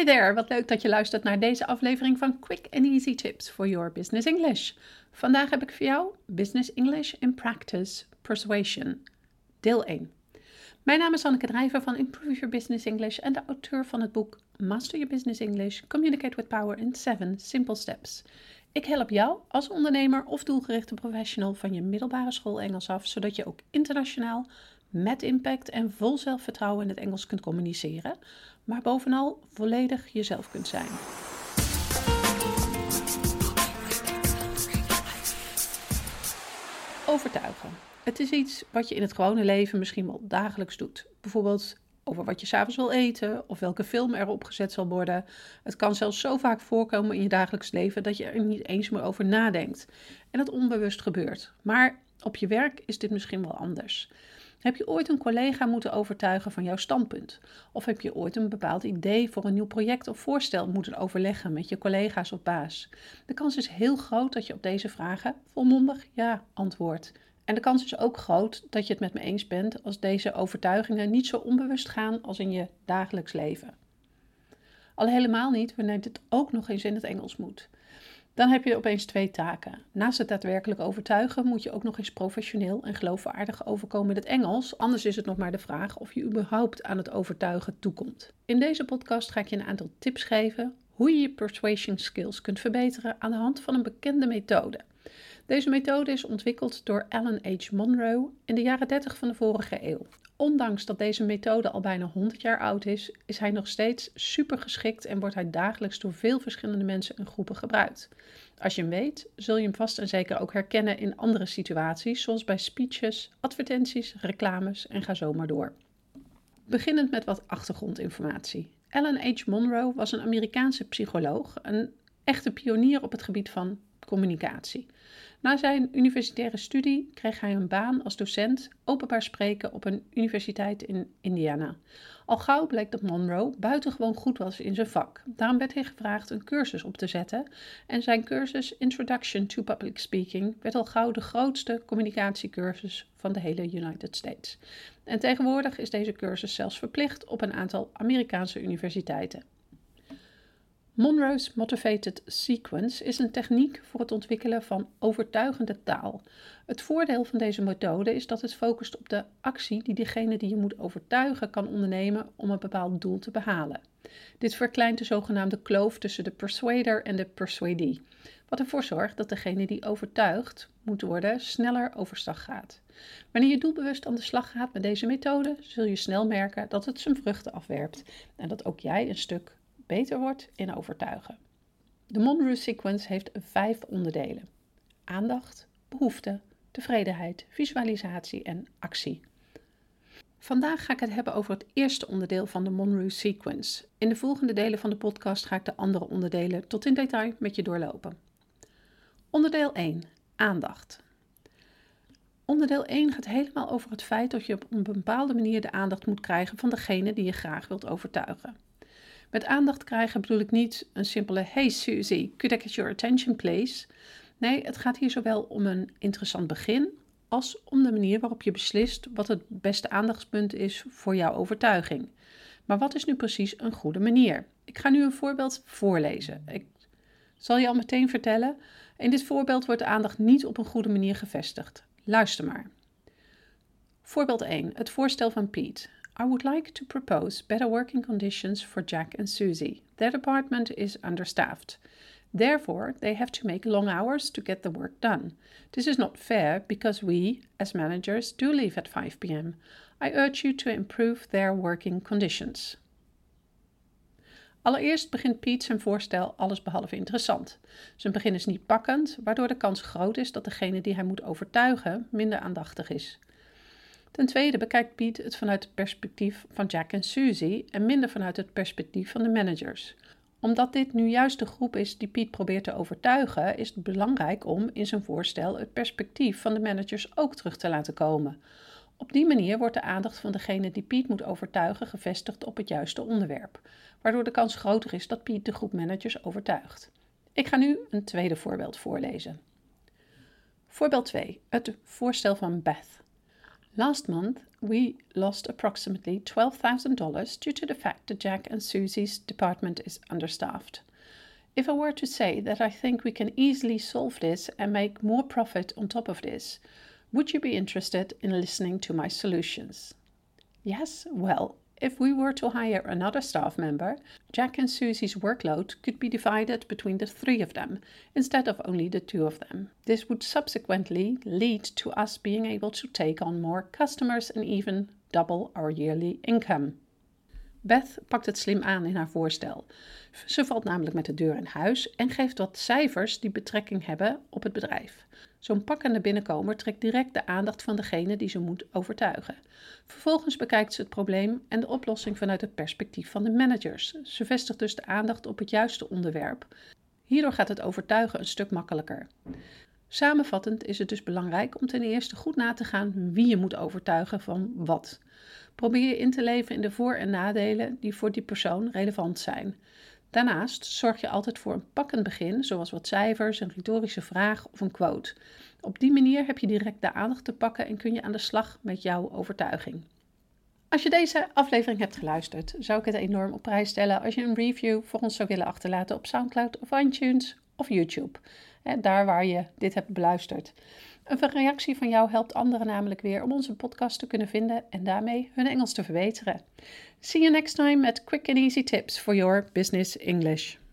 Hi there, wat leuk dat je luistert naar deze aflevering van Quick and Easy Tips for Your Business English. Vandaag heb ik voor jou Business English in Practice Persuasion, deel 1. Mijn naam is Anneke Drijver van Improve Your Business English en de auteur van het boek Master Your Business English: Communicate with Power in 7 Simple Steps. Ik help jou als ondernemer of doelgerichte professional van je middelbare school Engels af, zodat je ook internationaal met impact en vol zelfvertrouwen in het Engels kunt communiceren, maar bovenal volledig jezelf kunt zijn. Overtuigen. Het is iets wat je in het gewone leven misschien wel dagelijks doet. Bijvoorbeeld over wat je s'avonds wil eten of welke film er opgezet zal worden. Het kan zelfs zo vaak voorkomen in je dagelijks leven dat je er niet eens meer over nadenkt en het onbewust gebeurt. Maar op je werk is dit misschien wel anders. Heb je ooit een collega moeten overtuigen van jouw standpunt? Of heb je ooit een bepaald idee voor een nieuw project of voorstel moeten overleggen met je collega's of baas? De kans is heel groot dat je op deze vragen volmondig ja antwoordt. En de kans is ook groot dat je het met me eens bent als deze overtuigingen niet zo onbewust gaan als in je dagelijks leven. Al helemaal niet wanneer het ook nog eens in het Engels moet. Dan heb je opeens twee taken. Naast het daadwerkelijk overtuigen moet je ook nog eens professioneel en geloofwaardig overkomen in het Engels. Anders is het nog maar de vraag of je überhaupt aan het overtuigen toekomt. In deze podcast ga ik je een aantal tips geven hoe je je persuasion skills kunt verbeteren aan de hand van een bekende methode. Deze methode is ontwikkeld door Alan H. Monroe in de jaren 30 van de vorige eeuw. Ondanks dat deze methode al bijna 100 jaar oud is, is hij nog steeds super geschikt en wordt hij dagelijks door veel verschillende mensen en groepen gebruikt. Als je hem weet, zul je hem vast en zeker ook herkennen in andere situaties, zoals bij speeches, advertenties, reclames en ga zo maar door. Beginnend met wat achtergrondinformatie. Alan H. Monroe was een Amerikaanse psycholoog, een echte pionier op het gebied van communicatie. Na zijn universitaire studie kreeg hij een baan als docent openbaar spreken op een universiteit in Indiana. Al gauw bleek dat Monroe buitengewoon goed was in zijn vak. Daarom werd hij gevraagd een cursus op te zetten en zijn cursus Introduction to Public Speaking werd al gauw de grootste communicatiecursus van de hele United States. En tegenwoordig is deze cursus zelfs verplicht op een aantal Amerikaanse universiteiten. Monroe's Motivated Sequence is een techniek voor het ontwikkelen van overtuigende taal. Het voordeel van deze methode is dat het focust op de actie die degene die je moet overtuigen kan ondernemen om een bepaald doel te behalen. Dit verkleint de zogenaamde kloof tussen de persuader en de persuadee, wat ervoor zorgt dat degene die overtuigd moet worden sneller overstag gaat. Wanneer je doelbewust aan de slag gaat met deze methode, zul je snel merken dat het zijn vruchten afwerpt en dat ook jij een stuk beter wordt in overtuigen. De Monroe Sequence heeft vijf onderdelen: aandacht, behoefte, tevredenheid, visualisatie en actie. Vandaag ga ik het hebben over het eerste onderdeel van de Monroe Sequence. In de volgende delen van de podcast ga ik de andere onderdelen tot in detail met je doorlopen. Onderdeel 1: aandacht. Onderdeel 1 gaat helemaal over het feit dat je op een bepaalde manier de aandacht moet krijgen van degene die je graag wilt overtuigen. Met aandacht krijgen bedoel ik niet een simpele Hey Susie, could I get your attention please? Nee, het gaat hier zowel om een interessant begin als om de manier waarop je beslist wat het beste aandachtspunt is voor jouw overtuiging. Maar wat is nu precies een goede manier? Ik ga nu een voorbeeld voorlezen. Ik zal je al meteen vertellen. In dit voorbeeld wordt de aandacht niet op een goede manier gevestigd. Luister maar. Voorbeeld 1. Het voorstel van Piet. I would like to propose better working conditions for Jack and Susie. Their department is understaffed. Therefore, they have to make long hours to get the work done. This is not fair because we, as managers, do leave at 5 pm. I urge you to improve their working conditions. Allereerst begint Piet zijn voorstel allesbehalve interessant. Zijn begin is niet pakkend, waardoor de kans groot is dat degene die hij moet overtuigen minder aandachtig is. Ten tweede bekijkt Piet het vanuit het perspectief van Jack en Susie en minder vanuit het perspectief van de managers. Omdat dit nu juist de groep is die Piet probeert te overtuigen, is het belangrijk om in zijn voorstel het perspectief van de managers ook terug te laten komen. Op die manier wordt de aandacht van degene die Piet moet overtuigen gevestigd op het juiste onderwerp, waardoor de kans groter is dat Piet de groep managers overtuigt. Ik ga nu een tweede voorbeeld voorlezen. Voorbeeld 2. Het voorstel van Beth. Last month, we lost approximately $12,000 due to the fact that Jack and Susie's department is understaffed. If I were to say that I think we can easily solve this and make more profit on top of this, would you be interested in listening to my solutions? Yes, well, if we were to hire another staff member, Jack and Susie's workload could be divided between the three of them instead of only the two of them. This would subsequently lead to us being able to take on more customers and even double our yearly income. Beth pakt het slim aan in haar voorstel. Ze valt namelijk met de deur in huis en geeft wat cijfers die betrekking hebben op het bedrijf. Zo'n pakkende binnenkomer trekt direct de aandacht van degene die ze moet overtuigen. Vervolgens bekijkt ze het probleem en de oplossing vanuit het perspectief van de managers. Ze vestigt dus de aandacht op het juiste onderwerp. Hierdoor gaat het overtuigen een stuk makkelijker. Samenvattend is het dus belangrijk om ten eerste goed na te gaan wie je moet overtuigen van wat. Probeer je in te leven in de voor- en nadelen die voor die persoon relevant zijn. Daarnaast zorg je altijd voor een pakkend begin, zoals wat cijfers, een retorische vraag of een quote. Op die manier heb je direct de aandacht te pakken en kun je aan de slag met jouw overtuiging. Als je deze aflevering hebt geluisterd, zou ik het enorm op prijs stellen als je een review voor ons zou willen achterlaten op SoundCloud of iTunes of YouTube. Daar waar je dit hebt beluisterd. Een reactie van jou helpt anderen namelijk weer om onze podcast te kunnen vinden en daarmee hun Engels te verbeteren. See you next time at quick and easy tips for your business English.